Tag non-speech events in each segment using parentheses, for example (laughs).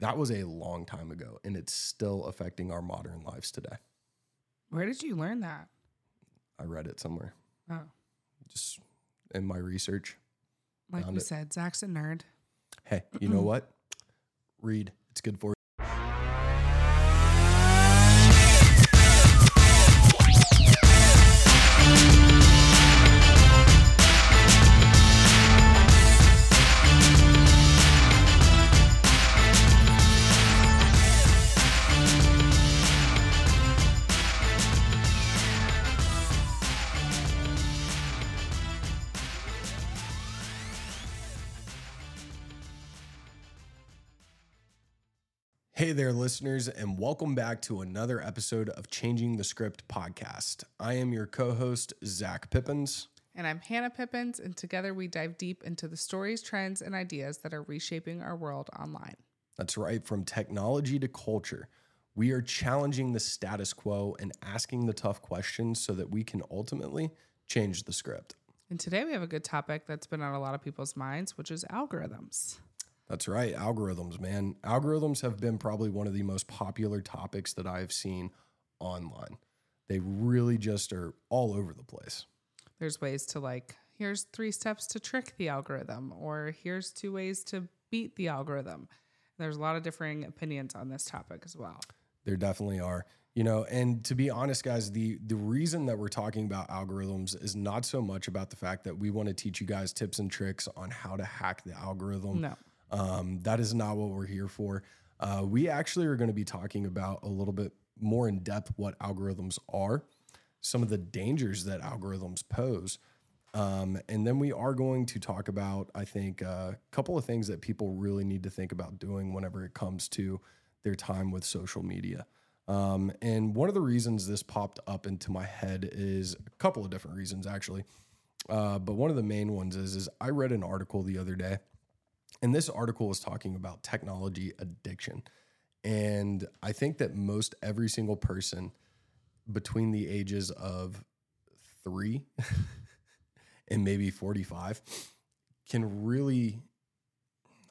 That was a long time ago, and it's still affecting our modern lives today. Where did you learn that? I read it somewhere, Oh, just in my research. like we it. said, Zach's a nerd. Hey, you know (clears throat) what? Read. It's good for you. Listeners, and welcome back to another episode of Changing the Script podcast. I am your co host, Zach Pippins. And I'm Hannah Pippins, and together we dive deep into the stories, trends, and ideas that are reshaping our world online. That's right, from technology to culture. We are challenging the status quo and asking the tough questions so that we can ultimately change the script. And today we have a good topic that's been on a lot of people's minds, which is algorithms. That's right, algorithms, man. Algorithms have been probably one of the most popular topics that I've seen online. They really just are all over the place. There's ways to like, here's three steps to trick the algorithm, or here's two ways to beat the algorithm. There's a lot of differing opinions on this topic as well. There definitely are. You know, and to be honest, guys, the the reason that we're talking about algorithms is not so much about the fact that we want to teach you guys tips and tricks on how to hack the algorithm. No. Um, that is not what we're here for. Uh, we actually are going to be talking about a little bit more in depth what algorithms are, some of the dangers that algorithms pose. Um, and then we are going to talk about, I think, a couple of things that people really need to think about doing whenever it comes to their time with social media. Um, and one of the reasons this popped up into my head is a couple of different reasons, actually. Uh, but one of the main ones is, is I read an article the other day and this article was talking about technology addiction. And I think that most every single person between the ages of three (laughs) and maybe 45 can really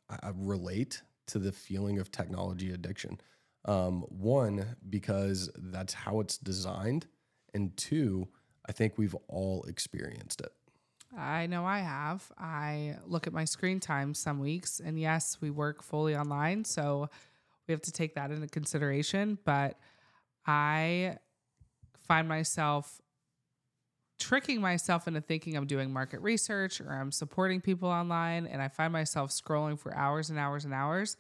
uh, relate to the feeling of technology addiction. Um, one, because that's how it's designed. And two, I think we've all experienced it. I know I have. I look at my screen time some weeks, and yes, we work fully online, so we have to take that into consideration. But I find myself tricking myself into thinking I'm doing market research or I'm supporting people online, and I find myself scrolling for hours and hours and hours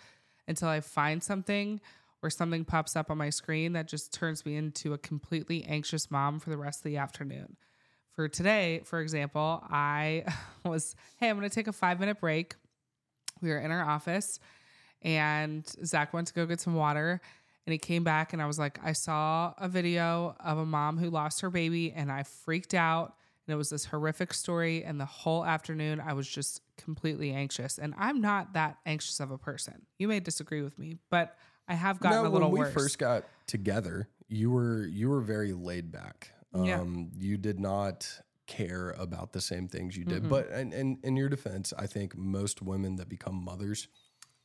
until I find something or something pops up on my screen that just turns me into a completely anxious mom for the rest of the afternoon for today, for example, I (laughs) was, hey, I'm going to take a five minute break. We were in our office and Zach went to go get some water and he came back and I was like, I saw a video of a mom who lost her baby and I freaked out. And it was this horrific story. And the whole afternoon, I was just completely anxious. And I'm not that anxious of a person. You may disagree with me, but I have gotten a little when we worse. first got together, you were you were very laid back. Yeah. Um, you did not care about the same things you did. Mhm. But and, and in your defense, I think most women that become mothers,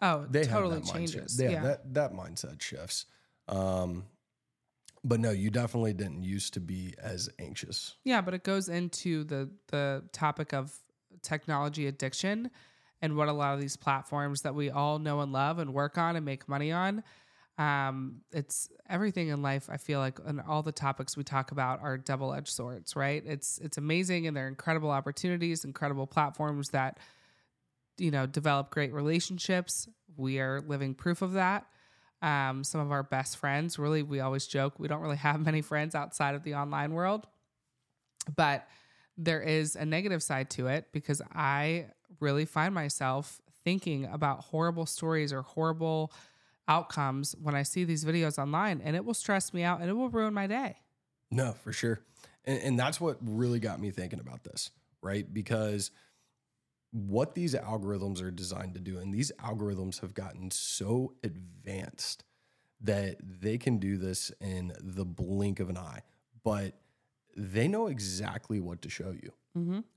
oh, they totally have that changes. mindset. Yeah, yeah. that that mindset shifts. Um, but no, you definitely didn't used to be as anxious. Yeah, but it goes into the the topic of technology addiction and what a lot of these platforms that we all know and love and work on and make money on. Um, it's everything in life. I feel like, and all the topics we talk about are double edged swords, right? It's it's amazing and they're incredible opportunities, incredible platforms that you know develop great relationships. We are living proof of that. Um, some of our best friends, really, we always joke we don't really (laughs) have many friends outside of the online world, but there is a negative side to it because I really find myself thinking about horrible stories or horrible outcomes when I see these videos online, and it will stress me out and it will ruin my day. No, for sure. And, and that's what really got me thinking about this, right? Because what these algorithms are designed to do, and these algorithms have gotten so advanced that they can do this in the blink of an eye, but they know exactly what to show you.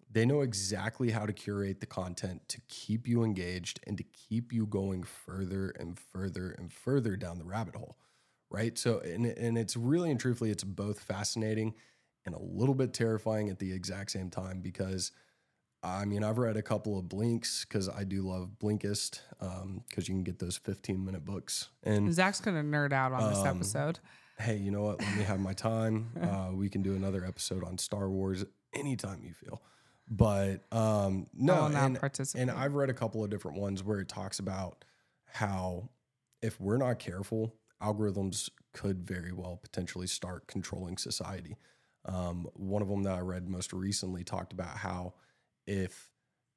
They know exactly how to curate the content to keep you engaged and to keep you going further and further and further down the rabbit hole. Right. So, and, and it's really and truthfully, it's both fascinating and a little bit terrifying at the exact same time because I mean, I've read a couple of Blinks because I do love Blinkist because you can get those 15 minute books. And Zach's gonna nerd out on Um, this episode. hey, you know what? Let me have my time. (laughs) Uh, we can do another episode on Star Wars anytime you feel. But um, no, and, and I've read a couple of different ones where it talks about how if we're not careful, algorithms could very well potentially start controlling society. Um, one of them that I read most recently talked about how if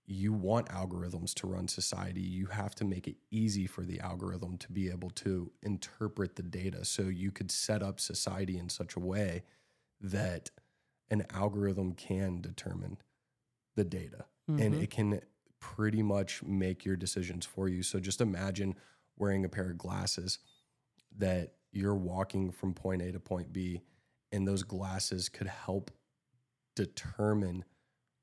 you want algorithms to run society, you have to make it easy for the algorithm to be able to interpret the data. So you could set up society in such a way that an algorithm can determine the data and Mhm. it can pretty much make your decisions for you. So just imagine wearing a pair of glasses that you're walking from point A to point B, and those glasses could help determine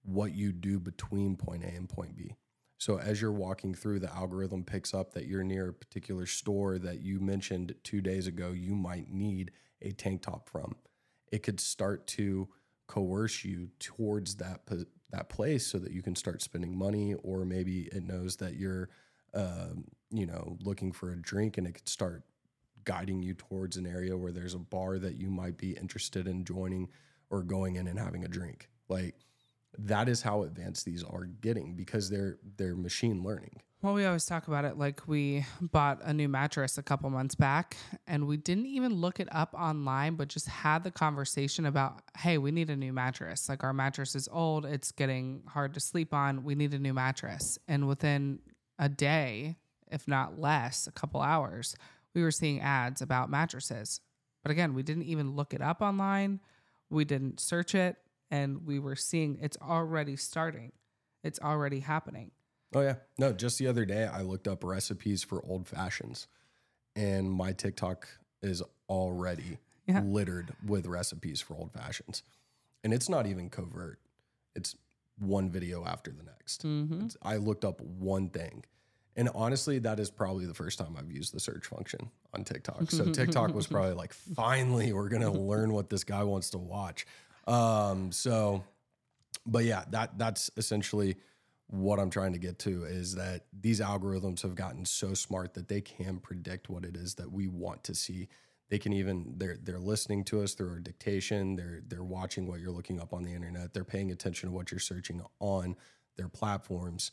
what you do between point A and point B. So as you're walking through, the algorithm picks up that you're near a particular store that you mentioned two days ago you might need a tank top from. It could start to coerce you towards that that place so that you can start spending money, or maybe it knows that you're, um, you know, looking for a drink, and it could start guiding you towards an area where there's a bar that you might be interested in joining or going in and having a drink. Like that is how advanced these are getting because they're they're machine learning. Well, we always talk about it like we bought a new mattress a couple months back and we didn't even look it up online, but just had the conversation about, hey, we need a new mattress. Like our mattress is old, it's getting hard to sleep on. We need a new mattress. And within a day, if not less, a couple hours, we were seeing ads about mattresses. But again, we didn't even look it up online, we didn't search it, and we were seeing it's already starting, it's already happening. Oh yeah. No, just the other day I looked up recipes for old fashions and my TikTok is already (laughs) Yeah. littered with recipes for old fashions. And it's not even covert. It's one video after the next. Mm-hmm. I looked up one thing. And honestly, that is probably the first time I've used the search function on TikTok. So (laughs) TikTok was probably like, finally, we're gonna learn what this guy wants to watch. Um, so, but yeah, that that's essentially what I'm trying to get to is that these algorithms have gotten so smart that they can predict what it is that we want to see. They can even they're they're listening to us through our dictation. They're they're watching what you're looking up on the internet. They're paying attention to what you're searching on their platforms,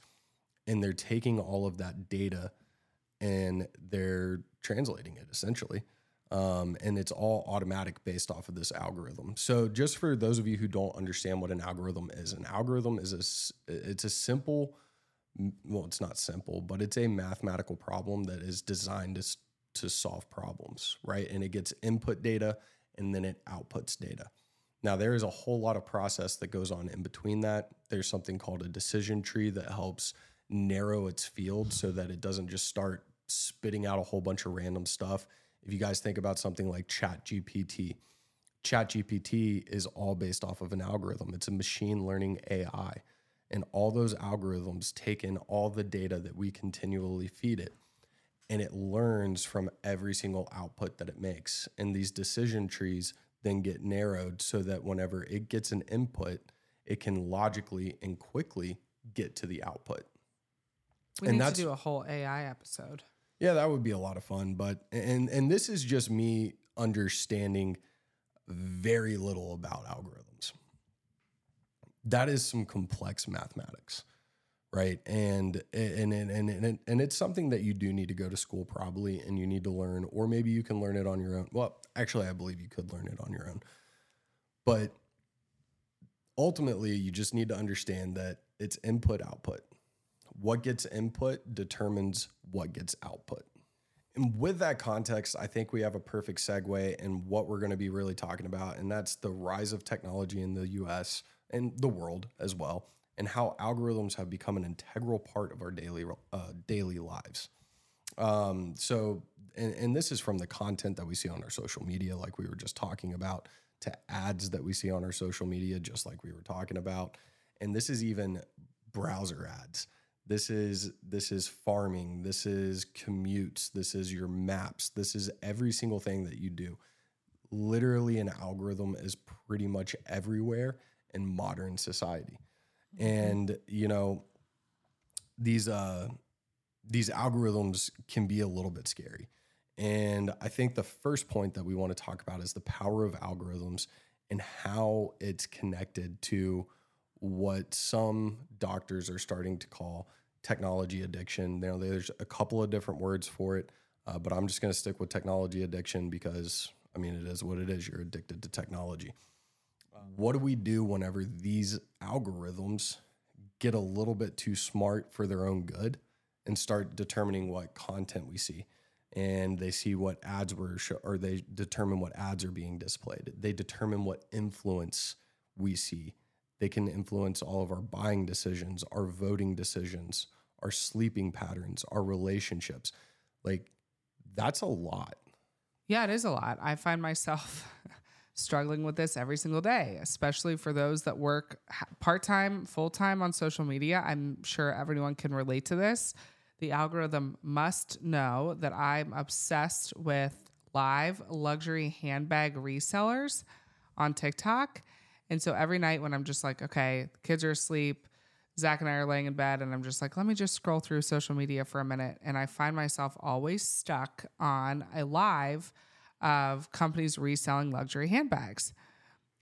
and they're taking all of that data and they're translating it essentially. Um, and it's all automatic based off of this algorithm. So, just for those of you who don't understand what an algorithm is, an algorithm is a it's a simple, well, it's not simple, but it's a mathematical problem that is designed to to solve problems, right? And it gets input data and then it outputs data. Now, there is a whole lot of process that goes on in between that. There's something called a decision tree that helps narrow its field so that it doesn't just start spitting out a whole bunch of random stuff. If you guys think about something like ChatGPT, ChatGPT is all based off of an algorithm. It's a machine learning AI. And all those algorithms take in all the data that we continually feed it and it learns from every single output that it makes. And these decision trees then get narrowed so that whenever it gets an input, it can logically and quickly get to the output. We And need to do a whole AI episode. Yeah, that would be a lot of fun. But and and this is just me understanding very little about algorithms. That is some complex mathematics, right? And and and and and, and it's something that you do need to go to school probably, and you need to learn, or maybe you can learn it on your own. Well, actually, I believe you could learn it on your own, but ultimately, you just need to understand that it's input output what gets input determines what gets output. And with that context, I think we have a perfect segue in what we're going to be really talking about, and that's the rise of technology in the US and the world as well, and how algorithms have become an integral part of our daily uh, daily lives. Um, so, and, and this is from the content that we see on our social media, like we were just talking about, to ads that we see on our social media, just like we were talking about. And this is even browser ads. This is this is farming, this is commutes, this is your maps, this is every single thing that you do. Literally an algorithm is pretty much everywhere in modern society. And you know, these uh these algorithms can be a little bit scary. And I think the first point that we want to talk about is the power of algorithms and how it's connected to what some doctors are starting to call technology addiction. There's a couple of different words for it, uh, but I'm just going to stick with technology addiction because, I mean, it is what it is. You're addicted to technology. What do we do whenever these algorithms get a little bit too smart for their own good and start determining what content we see? and they see what ads were show, or they determine what ads are being displayed. They determine what influence we see. They can influence all of our buying decisions, our voting decisions, our sleeping patterns, our relationships. Like that's a lot. Yeah, it is a lot. I find myself (laughs) struggling with this every single day, especially for those that work part time, full time on social media. I'm sure everyone can relate to this the algorithm must know that I'm obsessed with live luxury handbag resellers on TikTok. And so every night when I'm just like, okay, kids are asleep, Zach and I are laying in bed, and I'm just like, let me just scroll through social media for a minute. And I find myself always stuck on a live of companies reselling luxury handbags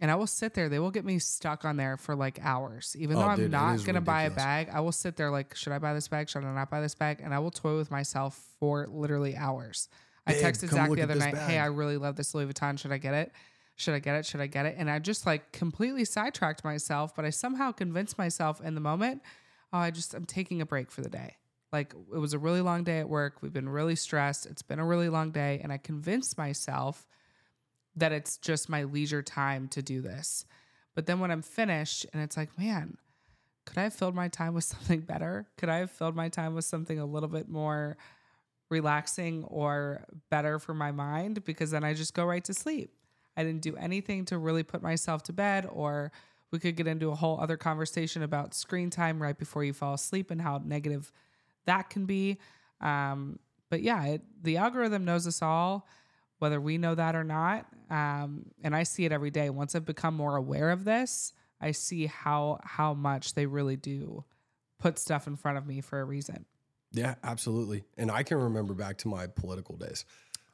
and I will sit there. They will get me stuck on there for like hours. Even oh, though I'm dude, not going to buy a bag, I will sit there like, should I buy this bag? Should I not buy this bag? And I will toy with myself for literally hours. Babe, I texted Zach the other night, bag. hey, I really love this Louis Vuitton. Should I get it? Should I get it? Should I get it? And I just like completely sidetracked myself, but I somehow convinced myself in the moment, oh, I just, I'm taking a break for the day. Like it was a really long day at work. We've been really stressed. It's been a really long day. And I convinced myself – that it's just my leisure time to do this. But then when I'm finished and it's like, man, could I have filled my time with (laughs) something better? Could I have filled my time with something a little bit more relaxing or better for my mind? Because then I just go right to sleep. I didn't do anything to really put myself to bed, or we could get into a whole other conversation about screen time right before you fall asleep and how negative that can be. Um, but yeah, it, the algorithm knows us all whether we know that or not. Um, and I see it every day. Once I've become more aware of this, I see how how much they really do put stuff in front of me for a reason. Yeah, absolutely. And I can remember back to my political days.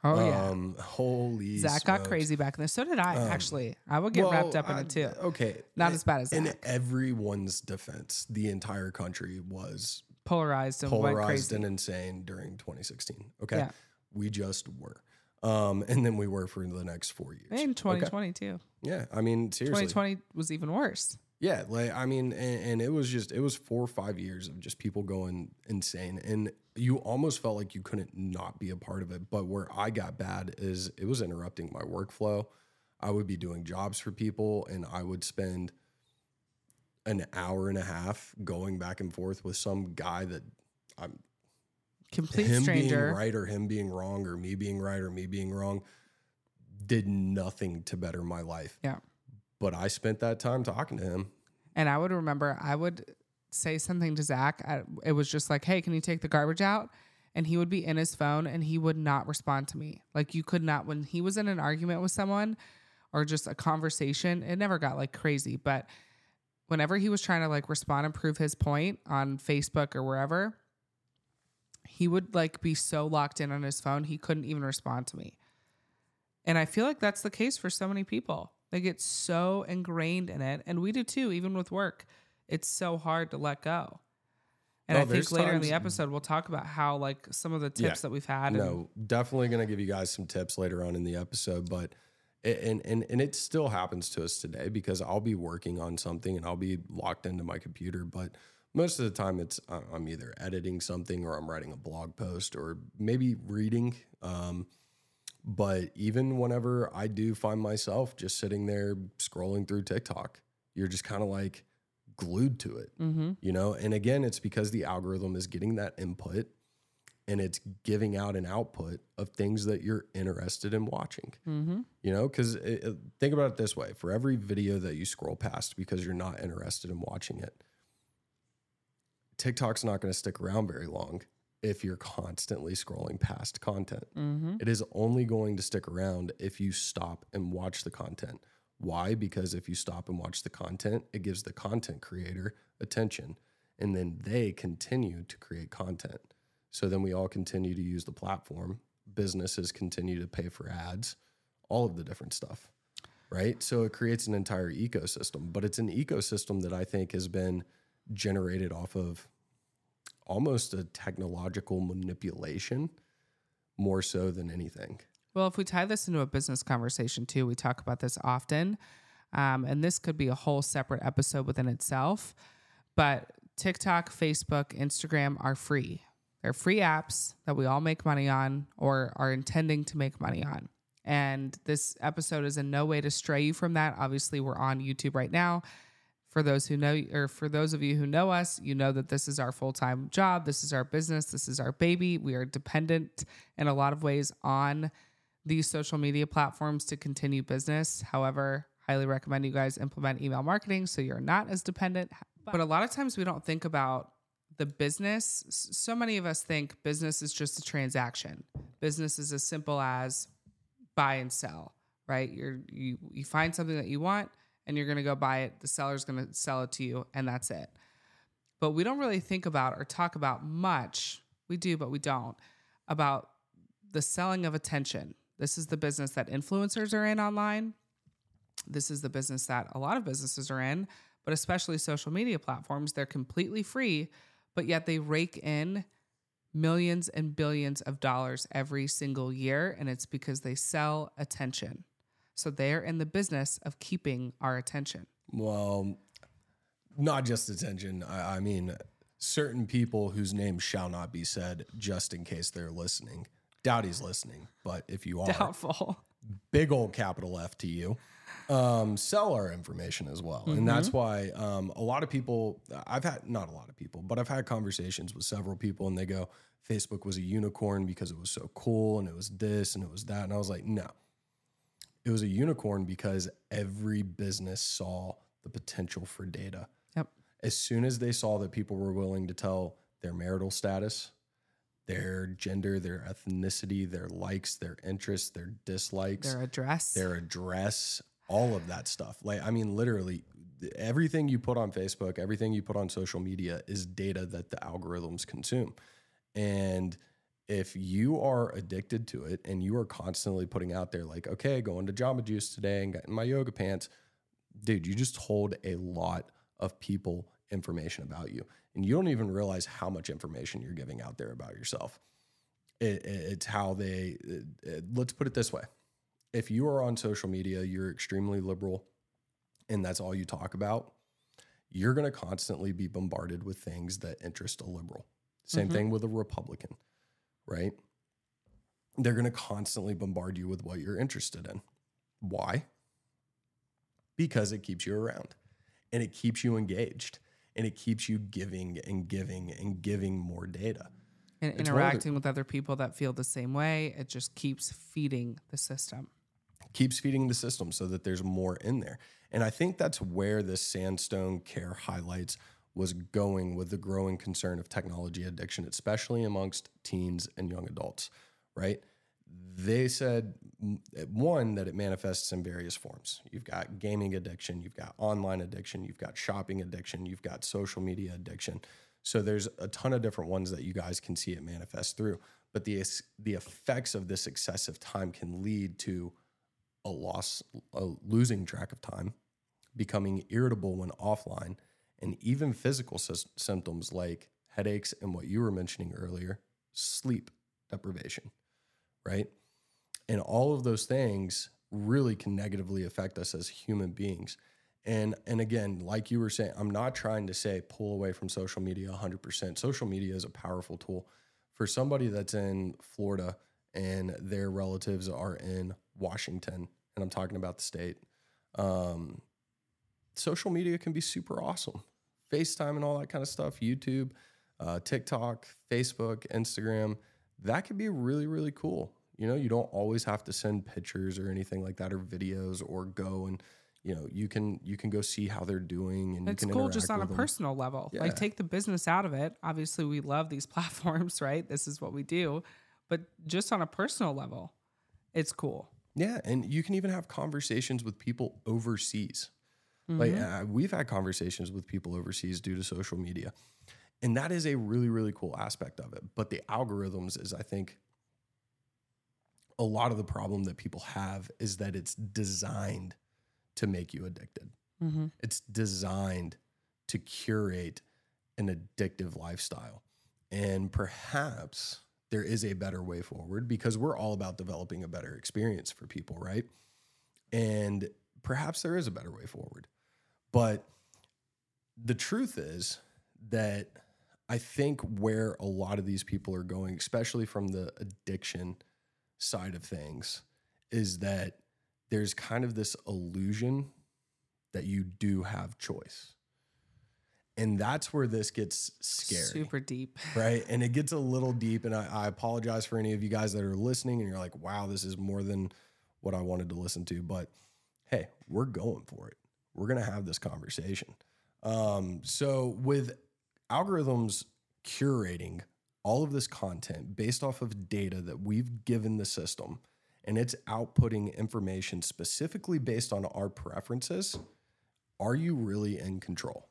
Oh yeah. Um, holy Zach got crazy back then. So did I um, actually. I would get well, wrapped up in I, it too. Okay. Not as bad as In everyone's defense, the entire country was polarized and polarized and insane during 2016. Okay. Yeah. We just were. Um, (laughs) and then we were for the next four years. In 2020 okay. too. Yeah, I mean seriously, 2020 was even worse. Yeah, like I mean, and, and, it was just it was four or five years of just people going insane, and you almost felt like you couldn't not be a part of it. But where I got bad is it was interrupting my workflow. I would be doing jobs for people, and I would spend an hour and a half going back and forth with some guy that I'm complete him stranger. being right or him being wrong or me being right or me being wrong did nothing to better my life. Yeah. But I spent that time talking to him. And I would remember I would say something to Zach. it was just like, hey, can you take the garbage out? And he would be in his phone and he would not respond to me. Like you could not, when he was in an argument with someone or just a conversation, it never got like crazy. But whenever he was trying to like respond and prove his point on Facebook or wherever, he would like be so locked in on his phone, he couldn't even respond to me. And I feel like that's the case for so many people. They get so ingrained in it, and we do too, even with work. It's so hard to let go. And I think later in the episode we'll talk about how like some of the tips yeah, that we've had. No, definitely going to give you guys some tips later on in the episode, but and and and it still happens to us today because I'll be working on something and I'll be locked into my computer, but most of the time it's I'm either editing something or I'm writing a blog post or maybe reading. Um, but even whenever I do find myself just sitting there scrolling through TikTok, you're just kind of like glued to it, mm-hmm. you know? And again, it's because the algorithm is getting that input and it's giving out an output of things that you're interested in watching. Mm-hmm. You know, because think about it this way for every video that you scroll past because you're not interested in watching it, TikTok's not going to stick around very long if you're constantly scrolling past content. Mm-hmm. It is only going to stick around if you stop and watch the content. Why? Because if you stop and watch the content, it gives the content creator attention and then they continue to create content. So then we all continue to use the platform. Businesses continue to pay for ads, all of the different stuff, right? So it creates an entire ecosystem, but it's an ecosystem that I think has been generated off of almost a technological manipulation more so than anything. Well, if we tie this into a business conversation too, we talk about this often. Um, and this could be a whole separate episode within itself. But TikTok, Facebook, Instagram are free. They're free apps that we all make money on or are intending to make money on. And this episode is in no way to stray you from that. Obviously, we're on YouTube right now. For those who know, or for those of you who know us, you know that this is our full time job. This is our business. This is our baby. We are dependent in a lot of ways on these social media platforms to continue business. However, highly recommend you guys implement email marketing so you're not as dependent. But a lot of times we don't think about the business. So many of us think business is just a transaction. Business is as simple as buy and sell, right? You're you you find something that you want and you're going to go buy it. The seller's going to sell it to you and that's it. But we don't really think about or talk about much. We do, but we don't about the selling of attention. This is the business that influencers are in online. This is the business that a lot of businesses are in, but especially social media platforms. They're completely free, but yet they rake in millions and billions of dollars every single year. And it's because they sell attention. So they're in the business of keeping our attention. Well, not just attention. I, I mean, certain people whose names shall not be said, just in case they're listening. Doubt he's listening, but if you are, Doubtful. big old capital F to you, um, sell our information as well. And that's why um, a lot of people, I've had, not a lot of people, but I've had conversations with several people and they go, Facebook was a unicorn because it was so cool and it was this and it was that. And I was like, no, it was a unicorn because every business saw the potential for data. Yep. As soon as they saw that people were willing to tell their marital status, their gender, their ethnicity, their likes, their interests, their dislikes, Their address. their address, all of that stuff. Like, I mean, literally, everything you put on Facebook, everything you put on social media is data that the algorithms consume. And if you are addicted to it and you are constantly putting out there, like, okay, going to Jamba Juice today and getting my yoga pants, dude, you just told a lot of people information about you. And you don't even realize how much information you're giving out there about yourself. It, it- it's how they, it- it- let's put it this way if you are on social media, you're extremely liberal and that's all you talk about, you're going to constantly be bombarded with things that interest a liberal. Same Mhm. thing with a Republican, right? They're going to constantly bombard you with what you're interested in. Why? Because it keeps you around and it keeps you engaged and it keeps you giving and giving and giving more data. and it's the- interacting with other people that feel the same way. It just keeps feeding the system. keeps feeding the system so that there's more in there. And I think that's where this Sandstone Care highlights was going with the growing concern of technology addiction, especially amongst teens and young adults, right? They said, one, that it manifests in various forms. You've got gaming addiction, you've got online addiction, you've got shopping addiction, you've got social media addiction. So there's a ton of different ones that you guys can see it manifest through. But the, the effects of this excessive time can lead to a loss, a losing track of time, becoming irritable when offline, and even physical sys- symptoms like headaches and what you were mentioning earlier, sleep deprivation, right? And all of those things really can negatively affect us as human beings. And and again, like you were saying, I'm not trying to say pull away from social media 100%. Social media is a powerful tool for somebody that's in Florida and their relatives are in Washington, and I'm talking about the state. Um, social media can be super awesome. FaceTime and all that kind of stuff, YouTube, uh, TikTok, Facebook, Instagram. that could be really, really cool. You know, you don't always have to send pictures or anything like that or videos or go and you know you can you can go see how they're doing and It's you can cool just on a them. personal level. Like take the business out of it. Obviously, we love these (laughs) platforms, right? This is what we do. But just on a personal level, it's cool. Yeah, and you can even have conversations with people overseas. Like Mm-hmm. uh, we've had conversations with people overseas due to social media. And that is a really really cool aspect of it. But the algorithms is I think a lot of the problem that people have is that it's designed to make you addicted. Mm-hmm. It's designed to curate an addictive lifestyle. And perhaps there is a better way forward because we're all about developing a better experience for people, right? And perhaps there is a better way forward. But the truth is that I think where a lot of these people are going, especially from the addiction side of things, is that there's kind of this illusion that you do have choice. And that's where this gets scary Super deep. (laughs) right? And it gets a little deep. And I, I apologize for any of you guys that are listening and you're like, wow, this is more than what I wanted to listen to. But hey, we're going for it. We're going to have this conversation. Um, so, with algorithms curating all of this content based off of data that we've given the system, and it's outputting information specifically based on our preferences, are you really in control?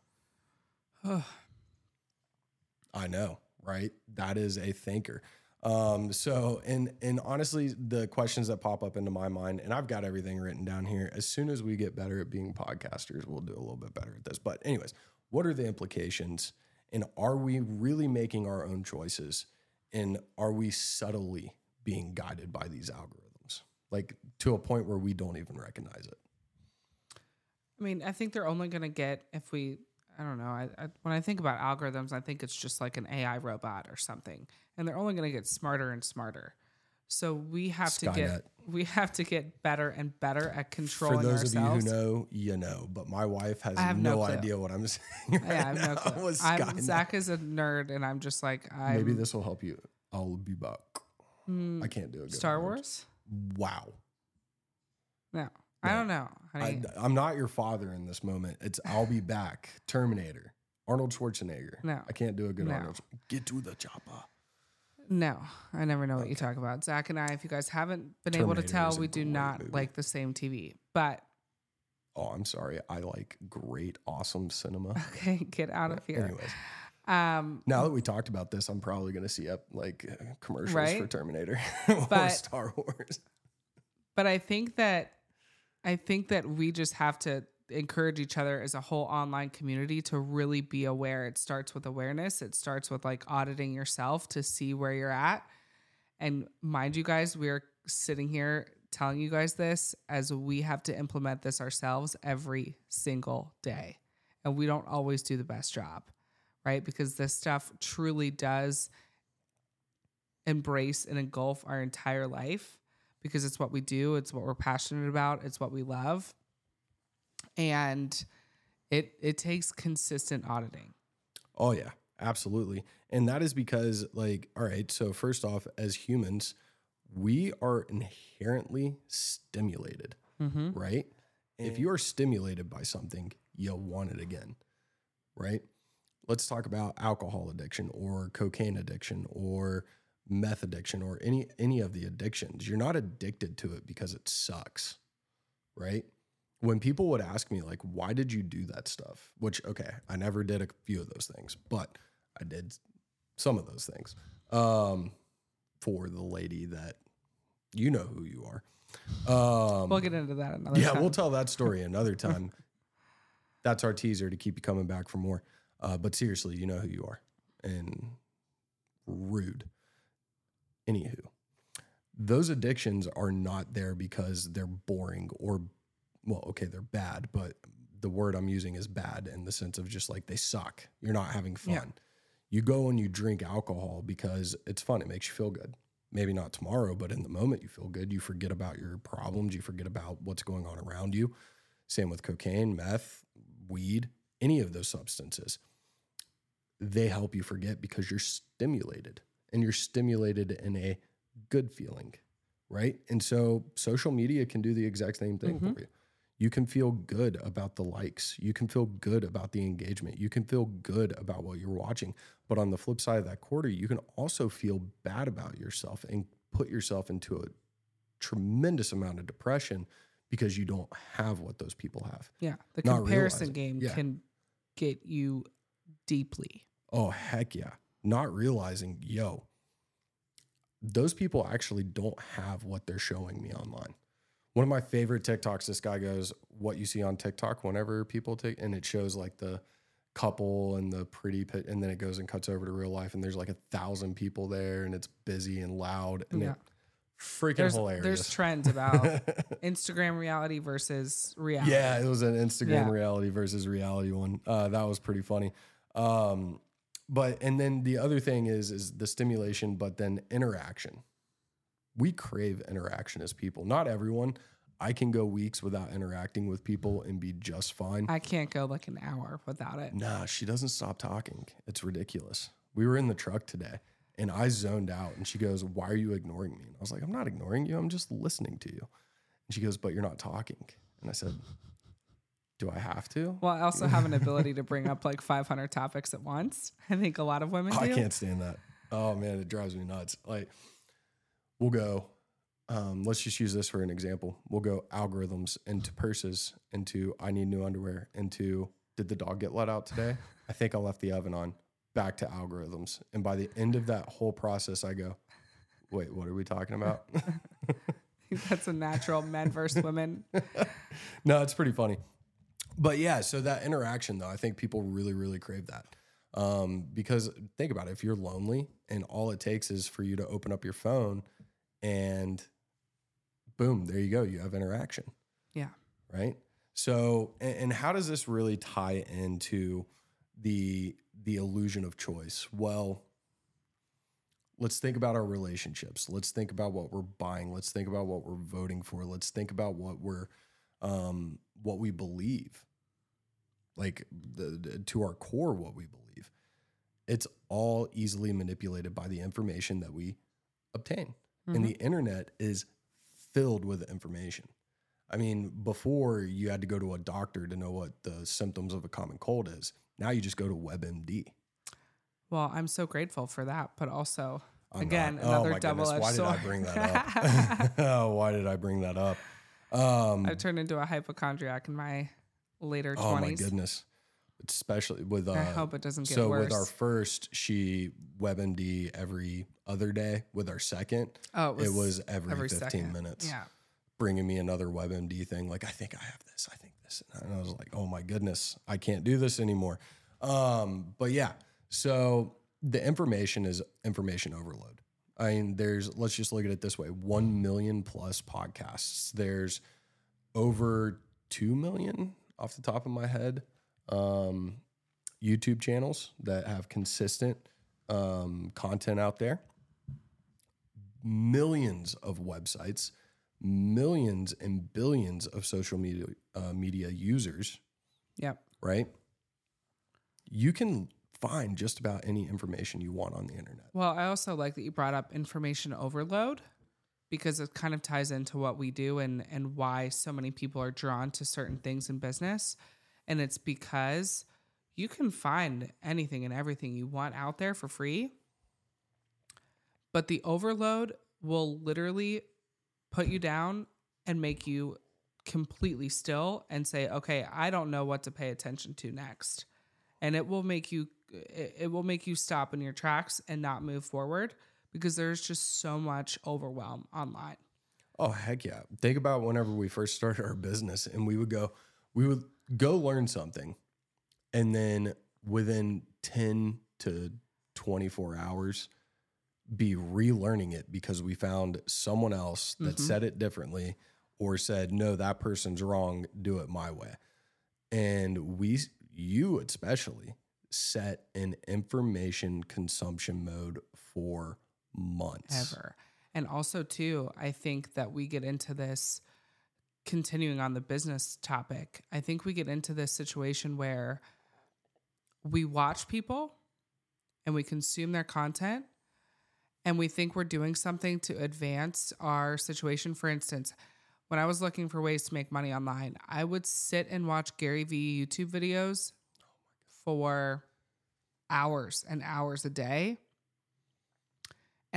I know, right? That is a thinker. Um, so and and honestly, the questions that pop up into my mind, and I've got everything written down here. As soon as we get better at being podcasters, we'll do a little bit better at this. But anyways, what are the implications? And are we really making our own choices? And are we subtly being guided by these algorithms? Like to a point where we don't even recognize it. I mean, I think they're only going to get if we. I don't know. I, I, when I think about algorithms, I think it's just like an AI robot or something, and they're only going to get smarter and smarter. So we have to get we have to get better and better at controlling. For those ourselves. of you who know, you know. But my wife has I no, no idea what I'm (laughs) saying. Right yeah, I have no clue. I'm, Zach is a nerd, and I'm just like I'm Maybe this will help you. I'll be back. Hmm. I can't do it. Star word. Wars. Wow. No, I don't know. I. I'm not your father in this moment. It's I'll be back. Terminator. Arnold Schwarzenegger. No. I can't do a good No. Arnold. Get to the chopper. No, I never know what you talk about. Zach and I, if you guys haven't been able to tell, we do not movie. like the same TV. But Oh, I'm sorry. I like great, awesome cinema. (laughs) okay, get out of here. Anyways, Um, now that we talked about this, I'm probably going to see up like commercials Right? for Terminator (laughs) or But- Star Wars. but I think that I think that we just have to encourage each other as a whole online community to really be aware. It starts with awareness. It starts with like auditing yourself to see where you're at. And mind you guys, we're sitting here telling you guys this as we have to implement this ourselves every single day. And we don't always do the best job, right? Because this stuff truly does embrace and engulf our entire life because it's what we do, it's what we're passionate about, it's what we love. And it it takes consistent auditing. Oh yeah, absolutely. And that is because like all right, so first off as humans, we are inherently stimulated, Mm-hmm. right? If you are stimulated by something, you'll want it again, right? Let's talk about alcohol addiction or cocaine addiction or meth addiction or any any of the addictions. You're not addicted to it because it sucks, right? When people would ask me like, "Why did you do that stuff?" Which okay, I never did a few of those things, but I did some of those things. Um, for the lady that you know who you are. Um, We'll get into that another yeah, time. we'll tell that story (laughs) another time. That's our teaser to keep you coming back for more. Uh, but seriously, you know who you are. And rude. Anywho, those addictions are not there because they're boring or, well, okay, they're bad, but the word I'm using is bad in the sense of just like they suck. You're not having fun. Yeah. You go and you drink alcohol because it's fun. It makes you feel good. Maybe not tomorrow, but in the moment you feel good. You forget about your problems. You forget about what's going on around you. Same with cocaine, meth, weed, any of those substances. They help you forget because you're stimulated. And you're stimulated in a good feeling, right? And so social media can do the exact same thing Mhm. for you. You can feel good about the likes. You can feel good about the engagement. You can feel good about what you're watching. But on the flip side of that quarter, you can also feel bad about yourself and put yourself into a tremendous amount of depression because you don't have what those people have. Yeah. The Not comparison realizing. game Yeah. can get you deeply. Oh, heck yeah. Not realizing, yo, those people actually don't have what they're showing me online. One of my favorite TikToks, this guy goes, What you see on TikTok whenever people take, and it shows like the couple and the pretty pit, and then it goes and cuts over to real life, and there's like a thousand people there, and it's busy and loud, and Yeah. it freaking There's hilarious. there's trends about (laughs) Instagram reality versus reality. Yeah, it was an Instagram Yeah. reality versus reality one. Uh, that was pretty funny. Um, but and then the other thing is is the stimulation, but then interaction. We crave interaction as people. Not everyone. I can go weeks without interacting with people and be just fine. I can't go like an hour without it. Nah, she doesn't stop talking. It's ridiculous. We were in the truck today and I zoned out and she goes, Why are you ignoring me? And I was like, I'm not ignoring you. I'm just listening to you. And she goes, But you're not talking. And I said, Do I have to? Well, I also have an (laughs) ability to bring up like 500 topics at once. I think a lot of women do. Oh, I can't stand that. Oh man, it drives me nuts. Like we'll go, um, let's just use this for an example. We'll go algorithms into purses, into I need new underwear, into did the dog get let out today? I think I left the oven on. Back to algorithms. And by the end of that whole process, I go, wait, what are we talking about? (laughs) That's a natural men versus women. (laughs) no, it's pretty funny. But yeah, so that interaction though, I think people really, really crave that. Um, because think about it, if you're lonely and all it takes is for you to open up your phone and boom, there you go, you have interaction. Yeah. Right. So, and, and how does this really tie into the the illusion of choice? Well, let's think about our relationships. Let's think about what we're buying. Let's think about what we're voting for. Let's think about what we're um, what we believe, like the, the- to our core, what we believe. It's all easily manipulated by the information that we obtain, and the internet is filled with information. I mean, before you had to go to a doctor to know what the symptoms of a common cold is. Now you just go to WebMD. Well, I'm so grateful for that, but also I'm again not- another oh double-edged Why sword. did I bring that up? oh, (laughs) why did I bring that up? Um, (laughs) I've turned into a hypochondriac in my later oh my 20s. goodness, especially with uh, I hope it doesn't get worse. so worse. with our first, she WebMD every other day. With our second, oh, it was every, every 15 second. minutes. Yeah. bringing me another WebMD thing. Like, I think I have this. I think this. And I was like, oh my goodness, I can't do this anymore. Um, but yeah, so the information is information overload. I mean, there's, let's just look at it this way 1 million plus podcasts. There's over 2 million off the top of my head um, YouTube channels that have consistent um, content out there, millions of websites millions and billions of social media uh, media users, Yep. right? You can find just about any information you want on the internet. Well, I also like that you brought up information overload because it kind of ties into what we do and and why so many people are drawn to certain things in business. And it's because you can find anything and everything you want out there for free. But the overload will literally put you down and make you completely still and say, "Okay, I don't know what to pay attention to next." And it will make you it, will make you stop in your tracks and not move forward because there's just so much overwhelm online. Oh heck yeah! Think about whenever we first started our business, and we would go, we would go learn something, and then within ten to twenty four hours, be relearning it because we found someone else that Mhm. said it differently, or said no, that person's wrong. Do it my way, and we, you especially, set an information consumption mode for months. ever. And also too, I think that we get into this continuing on the business topic. I think we get into this situation where we watch people and we consume their content and we think we're doing something to advance our situation. For instance, when I was looking for ways to make money online, I would sit and watch Gary Vee YouTube videos oh for hours and hours a day.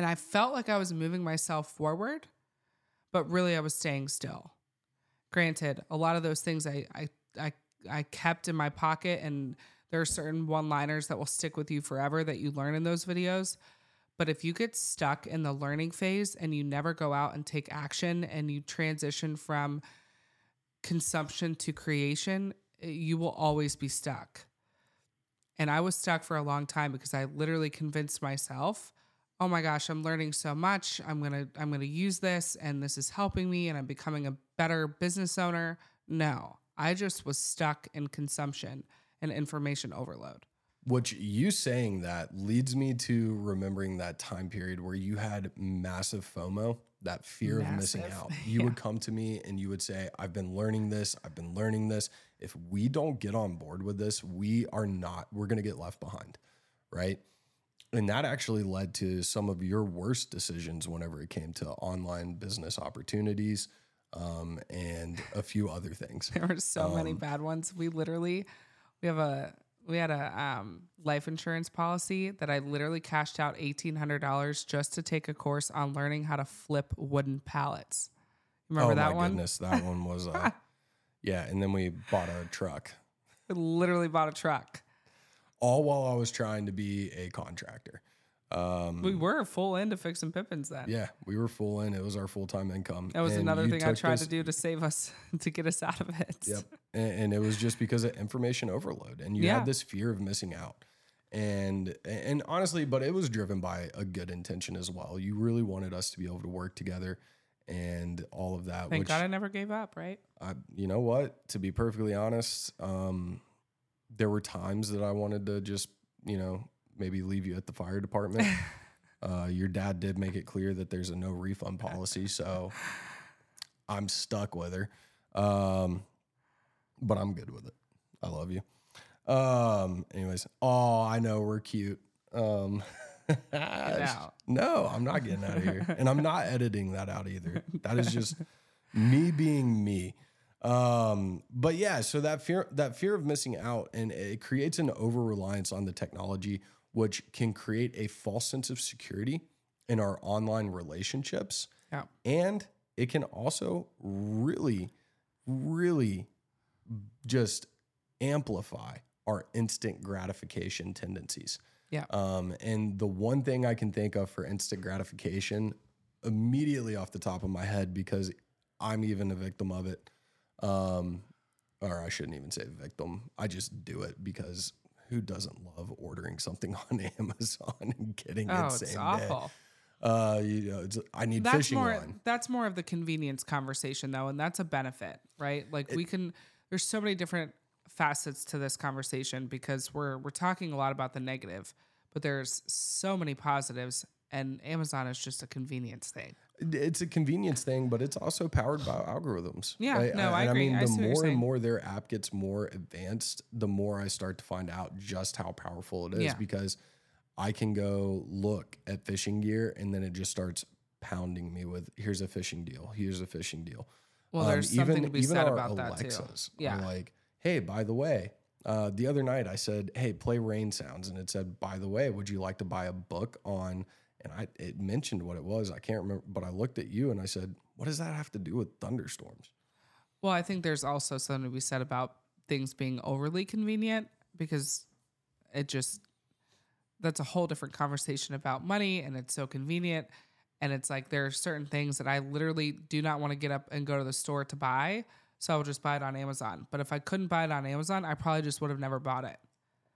And I felt like I was moving myself forward, but really I was staying still. Granted, a lot of those things I I I, I kept in my pocket and there are certain one-liners that will stick with you forever that you learn in those videos. But if you get stuck in the learning phase and you never go out and take action and you transition from consumption to creation, eh, you will always be stuck. And I was stuck for a long time because I literally convinced myself, "Oh my gosh, I'm learning so much. I'm going to I'm going to use this and this is helping me and I'm becoming a better business owner." No. I just was stuck in consumption and information overload. Which you saying that leads me to remembering that time period where you had massive FOMO, that fear of missing out. (laughs) You Yeah. would come to me and you would say, I've been learning this, I've been learning this. If we don't get on board with this, we are not, we're going to get left behind. Right. And that actually led to some of your worst decisions whenever it came to online business opportunities um, and a few other things. There were so many bad ones. We literally we have a we had a um, life insurance policy that I literally cashed out eighteen hundred dollars just to take a course on learning how to flip wooden pallets. Remember oh that my one? goodness. That one was, uh, (laughs) yeah. And then we bought a truck. I literally bought a truck. All while I was trying to be a contractor. Um, We were full into fixing Pippins then. yeah, we were full in. It was our full time income. That was And another thing I tried to do to save us (laughs) to get us out of it. Yep, and, and it was just because of information overload, and you Yeah. had this fear of missing out. And and honestly, but it was driven by a good intention as well. You really wanted us to be able to work together, and all of that. Thank which God I never gave up, right? I, you know what? To be perfectly honest, um, there were times that I wanted to just, you know, maybe leave you at the fire department. (laughs) uh, your dad did make it clear that there's a no refund policy, so I'm stuck with her. Um, but I'm good with it. I love you. Um, anyways, oh, I know we're cute. Um, (laughs) no, I'm not getting out of here, and I'm not (laughs) editing that out either. That is just me being me. Um, but yeah, so that fear, that fear of missing out, and it creates an over reliance on the technology, which can create a false sense of security in our online relationships, Yeah. and it can also really, really just amplify our instant gratification tendencies. Yeah. Um, and the one thing I can think of for instant gratification immediately off the top of my head, because I'm even a victim of it, um, or I shouldn't even say victim, I just do it because who doesn't love ordering something (laughs) on Amazon and getting Oh, it same it's day? awful. Uh, you know, it's, I need that's fishing more line. that's more of the convenience conversation though and that's a benefit right like we can there's so many different facets to this conversation because we're we're talking a lot about the negative but there's so many positives and amazon is just a convenience thing it's a convenience thing, but it's also powered by algorithms. Yeah, no, I and agree. I mean, I the you're more and more their app gets more advanced, the more I start to find out just how powerful it is Yeah. because I can go look at fishing gear and then it just starts pounding me with here's a fishing deal, here's a fishing deal. well Um, there's something to be said about that Alexas too are yeah like, hey, by the way, uh, the other night I said, hey, play rain sounds, and it said, by the way, would you like to buy a book on? And I it mentioned what it was. I can't remember, but I looked at you and I said, what does that have to do with thunderstorms? Well, I think there's also something to be said about things being overly convenient because it just that's a whole different conversation about money and it's so convenient and it's like there are certain things that I literally do not want to get up and go to the store to buy, so I will just buy it on Amazon. But if I couldn't buy it on Amazon, I probably just would have never bought it.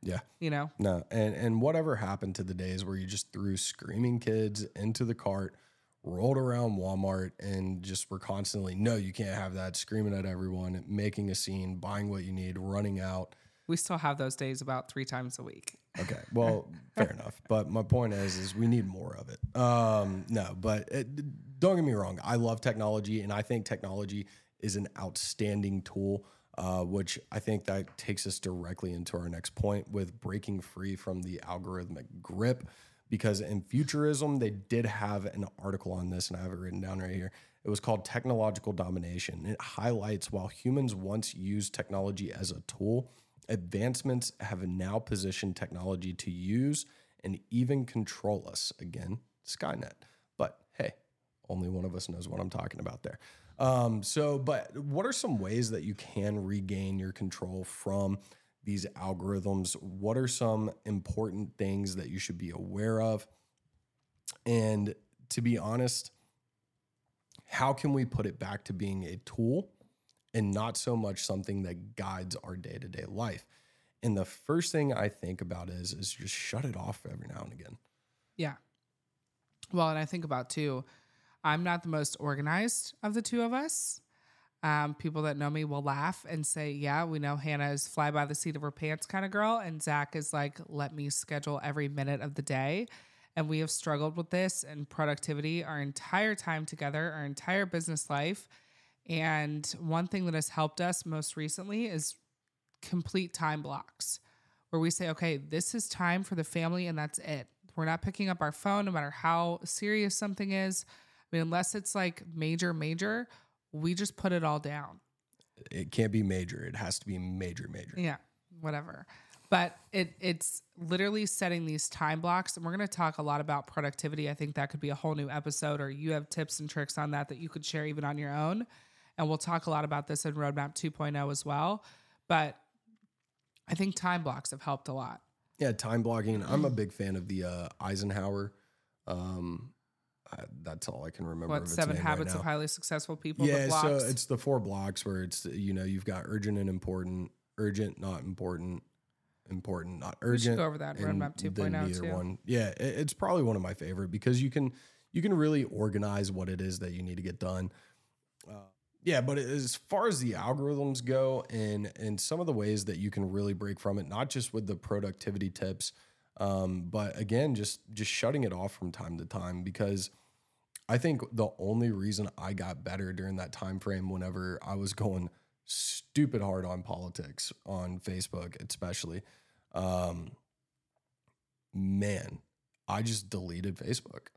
Yeah. You know? No, and and whatever happened to the days where you just threw screaming kids into the cart, rolled around Walmart, and just were constantly, no, you can't have that, screaming at everyone, making a scene, buying what you need, running out. We still have those days about three times a week. Okay, well, (laughs) fair enough. But my point is, is we need more of it. Um, no, but it, don't get me wrong. I love technology, and I think technology is an outstanding tool. Uh, which I think that takes us directly into our next point with breaking free from the algorithmic grip. because in futurism, they did have an article on this, and I have it written down right here. It was called Technological Domination. It highlights while humans once used technology as a tool, advancements have now positioned technology to use and even control us. Again, Skynet. But hey, only one of us knows what I'm talking about there. Um, so, but what are some ways that you can regain your control from these algorithms? What are some important things that you should be aware of? And to be honest, how can we put it back to being a tool and not so much something that guides our day to day life? And the first thing I think about is is just shut it off every now and again. Yeah. Well, and I think about too, I'm not the most organized of the two of us. Um, people that know me will laugh and say, Yeah, we know Hannah is fly by the seat of her pants kind of girl. And Zach is like, Let me schedule every minute of the day. And we have struggled with this and productivity our entire time together, our entire business life. And one thing that has helped us most recently is complete time blocks where we say, okay, this is time for the family and that's it. We're not picking up our phone no matter how serious something is. Mean, unless it's like major, major, we just put it all down. It can't be major. It has to be major, major. Yeah, whatever. But it it's literally setting these time blocks, and we're going to talk a lot about productivity. I think that could be a whole new episode, or you have tips and tricks on that that you could share even on your own. And we'll talk a lot about this in Roadmap 2.0 as well. But I think time blocks have helped a lot. Yeah, time blocking. I'm a big fan of the uh, Eisenhower. Um, that's all I can remember. What seven habits right of highly successful people? Yeah, so it's the four blocks where it's you know you've got urgent and important, urgent not important, important not we should urgent. go over that Roadmap then 2.0 too. one. Yeah, it, it's probably one of my favorite because you can you can really organize what it is that you need to get done. Uh, yeah, but as far as the algorithms go, and and some of the ways that you can really break from it, not just with the productivity tips, um, but again, just just shutting it off from time to time because. I think the only reason I got better during that time frame whenever I was going stupid hard on politics on Facebook, especially, um, man, I just deleted Facebook.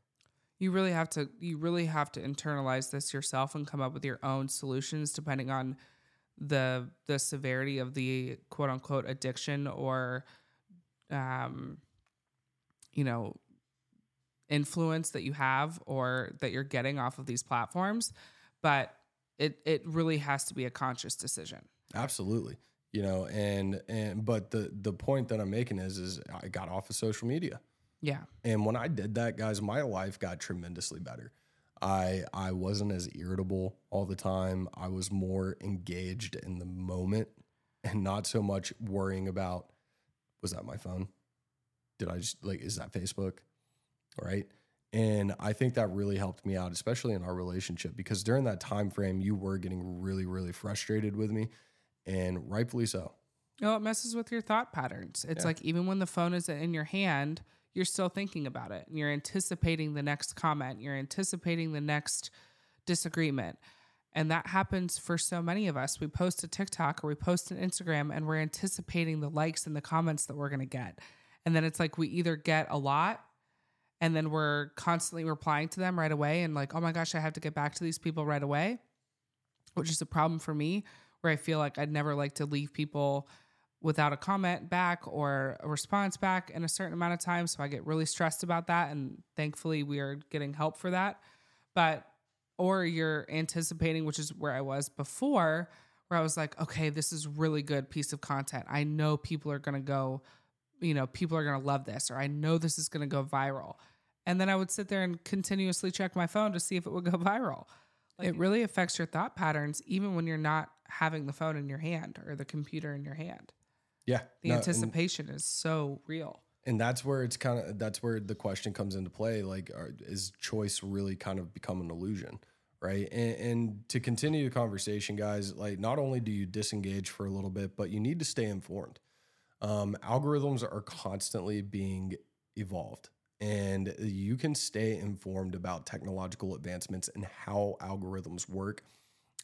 you really have to you really have to internalize this yourself and come up with your own solutions depending on the the severity of the quote unquote addiction or um you know influence that you have or that you're getting off of these platforms but it it really has to be a conscious decision Absolutely. You know, and and but the the point that I'm making is is I got off of social media. yeah And when I did that, guys, my life got tremendously better. I I wasn't as irritable all the time. I was more engaged in the moment and not so much worrying about was that my phone? Did I just like is that Facebook? Right? And I think that really helped me out, especially in our relationship, because during that time frame, you were getting really, really frustrated with me, and rightfully so. No, it messes with your thought patterns. It's Yeah. like even when the phone is in your hand, you're still thinking about it and you're anticipating the next comment, you're anticipating the next disagreement. And that happens for so many of us. We post a TikTok or we post an Instagram and we're anticipating the likes and the comments that we're going to get. And then it's like we either get a lot and then we're constantly replying to them right away and like, oh my gosh, I have to get back to these people right away, which is a problem for me where I feel like I'd never like to leave people without a comment back or a response back in a certain amount of time. So I get really stressed about that. And thankfully, we are getting help for that. But, or you're anticipating, which is where I was before, where I was like, okay, this is really good piece of content. I know people are going to go, you know, people are going to love this, or I know this is going to go viral. And then I would sit there and continuously check my phone to see if it would go (laughs) viral. it really affects your thought patterns, even when you're not having the phone in your hand or the computer in your hand. Yeah. The no, and- anticipation is so real. and that's where it's kind of that's where the question comes into play like are, is choice really kind of become an illusion right and, and to continue the conversation guys like not only do you disengage for a little bit but you need to stay informed um, algorithms are constantly being evolved and you can stay informed about technological advancements and how algorithms work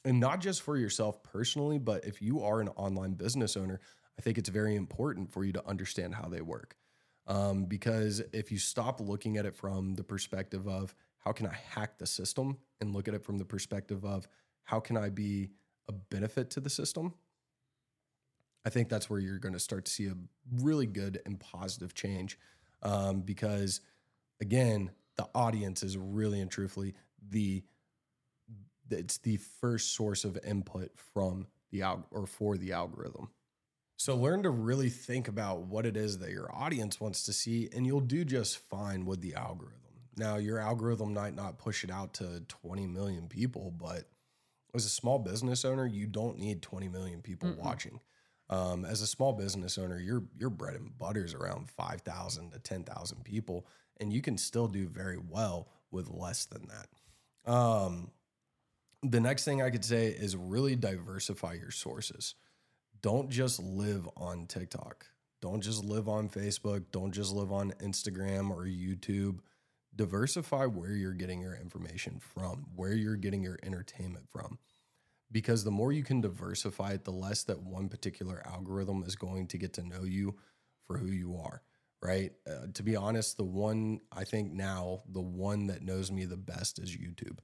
and not just for yourself personally but if you are an online business owner i think it's very important for you to understand how they work. Um, because if you stop looking at it from the perspective of how can I hack the system? and look at it from the perspective of how can I be a benefit to the system, I think that's where you're going to start to see a really good and positive change. Um, because again, the audience is really and truthfully the it's the first source of input from the alg or for the algorithm. So learn to really think about what it is that your audience wants to see, and you'll do just fine with the algorithm. Now, your algorithm might not push it out to 20 million people, but as a small business owner, you don't need 20 million people Mm-mm. watching. Um, as a small business owner, your your bread and butter is around 5,000 to 10,000 people, and you can still do very well with less than that. Um, the next thing I could say is really diversify your sources. Don't just live on TikTok. Don't just live on Facebook. Don't just live on Instagram or YouTube. Diversify where you're getting your information from, where you're getting your entertainment from. Because the more you can diversify it, the less that one particular algorithm is going to get to know you for who you are, right? Uh, to be honest, the one I think now, the one that knows me the best is YouTube.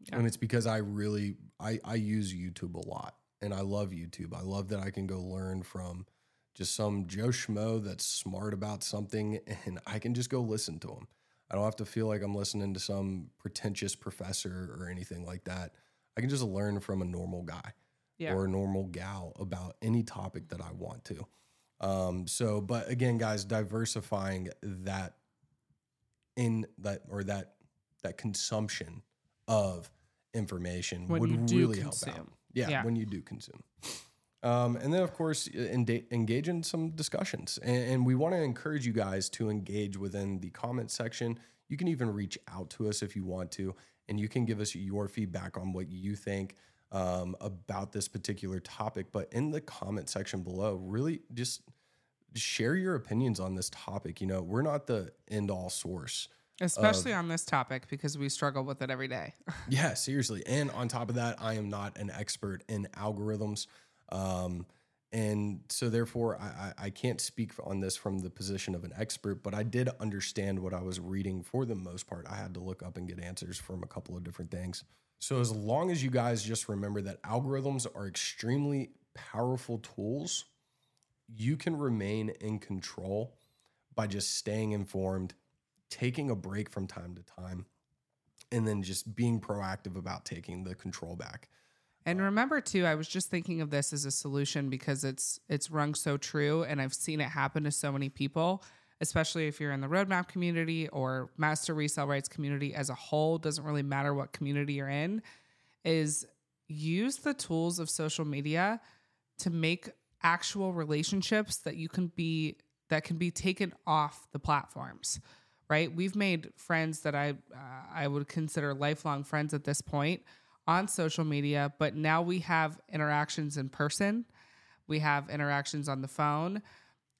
Yeah. And it's because I really I I use YouTube a lot and I love YouTube. I love that I can go learn from just some Joe Schmo that's smart about something (laughs) and I can just go listen to him. I don't have to feel like I'm listening to some pretentious professor or anything like that. I can just learn from a normal guy Yeah. or a normal gal about any topic that I want to. Um, so, but again, guys, diversifying that in that or that that consumption of information When would really help out. Yeah, Yeah. when you do consume. Um, and then, of course, en- engage in some discussions. And, and we want to encourage you guys to engage within the comment section. You can even reach out to us if you want to, and you can give us your feedback on what you think um, about this particular topic. But in the comment section below, really just share your opinions on this topic. You know, we're not the end all source. Especially on this topic because we struggle with it every day. (laughs) Yeah, seriously. And on top of that, I am not an expert in algorithms. Um, and so therefore I, I, can't speak on this from the position of an expert, but I did understand what I was reading for the most part. I had to look up and get answers from a couple of different things. So as long as you guys just remember that algorithms are extremely powerful tools, you can remain in control by just staying informed, taking a break from time to time, and then just being proactive about taking the control back. And remember too, I was just thinking of this as a solution because it's it's rung so true and I've seen it happen to so many people, especially if you're in the roadmap community or master resale rights community as a whole, doesn't really matter what community you're in, is use the tools of social media to make actual relationships that you can be that can be taken off the platforms right? We've made friends that i uh, i would consider lifelong friends at this point on social media but now we have interactions in person we have interactions on the phone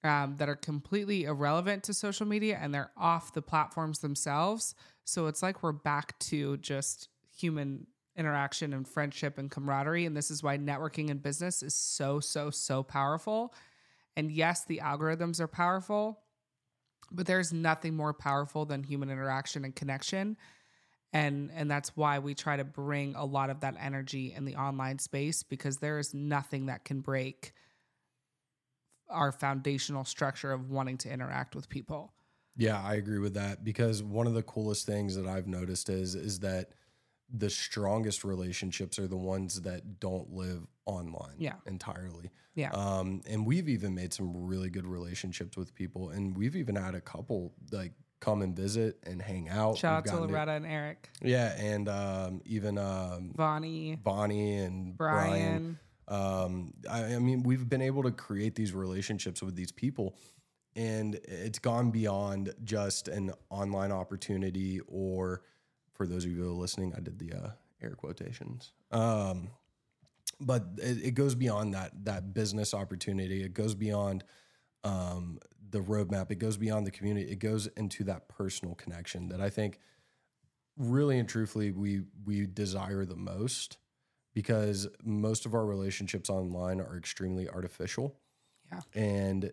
um, that are completely irrelevant to social media and they're off the platforms themselves so it's like we're back to just human interaction and friendship and camaraderie. And this is why networking in business is so, so, so powerful. And yes, the algorithms are powerful, but there's nothing more powerful than human interaction and connection. And and that's why we try to bring a lot of that energy in the online space because there is nothing that can break our foundational structure of wanting to interact with people. Yeah, I agree with that because one of the coolest things that I've noticed is is that the strongest relationships are the ones that don't live online Yeah. entirely. Yeah. Um, and we've even made some really good relationships with people, and we've even had a couple like come and visit and hang out. Shout out We've to gotten Loretta and Eric, yeah, and um, even um, Bonnie, Bonnie and Brian. Brian. Um, I, I mean, we've been able to create these relationships with these people, and it's gone beyond just an online opportunity. Or for those of you who are listening, I did the uh, air quotations. Um, but it, it goes beyond that that business opportunity. It goes beyond um, the roadmap. It goes beyond the community. It goes into that personal connection that I think, really and truthfully, we we desire the most because most of our relationships online are extremely artificial. Yeah. And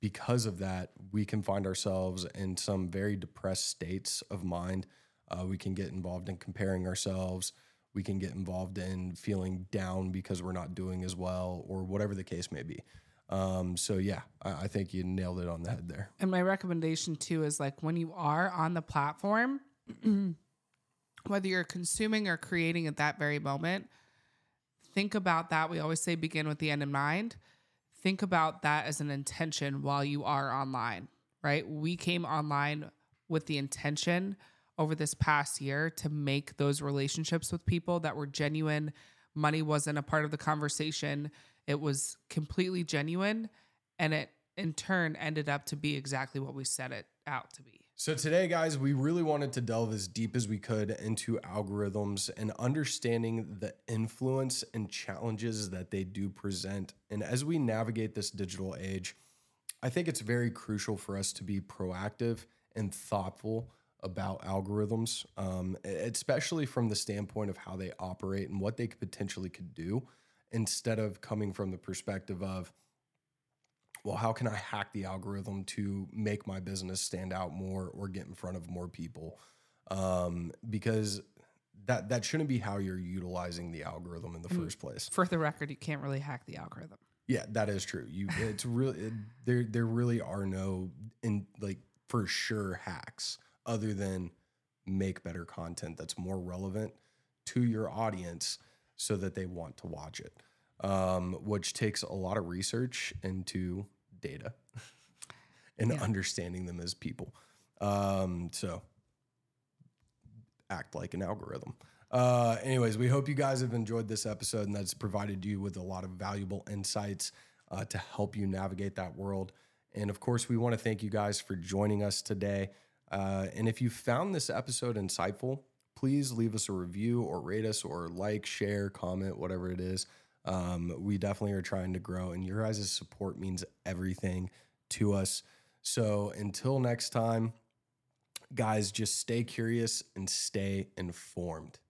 because of that, we can find ourselves in some very depressed states of mind. Uh, we can get involved in comparing ourselves. We can get involved in feeling down because we're not doing as well, or whatever the case may be. Um, so yeah, I, I think you nailed it on the head there. And my recommendation too is like when you are on the platform, (clears throat) whether you're consuming or creating at that very moment, think about that. We always say begin with the end in mind. Think about that as an intention while you are online, right? We came online with the intention over this past year to make those relationships with people that were genuine. Money wasn't a part of the conversation, it was completely genuine. And it in turn ended up to be exactly what we set it out to be. So, today, guys, we really wanted to delve as deep as we could into algorithms and understanding the influence and challenges that they do present. And as we navigate this digital age, I think it's very crucial for us to be proactive and thoughtful about algorithms, um, especially from the standpoint of how they operate and what they potentially could do, instead of coming from the perspective of, well, how can I hack the algorithm to make my business stand out more or get in front of more people? Um, because that that shouldn't be how you're utilizing the algorithm in the first place. For the record, you can't really hack the algorithm. Yeah, that is true. You, it's really it, there. There really are no in like for sure hacks other than make better content that's more relevant to your audience so that they want to watch it. Um, which takes a lot of research into data (laughs) and Yeah. understanding them as people. Um, so act like an algorithm. Uh, anyways, we hope you guys have enjoyed this episode and that's provided you with a lot of valuable insights uh, to help you navigate that world. And of course, we want to thank you guys for joining us today. Uh, and if you found this episode insightful, please leave us a review or rate us or like, share, comment, whatever it is. Um, we definitely are trying to grow, and your guys' support means everything to us. So until next time, guys, just stay curious and stay informed.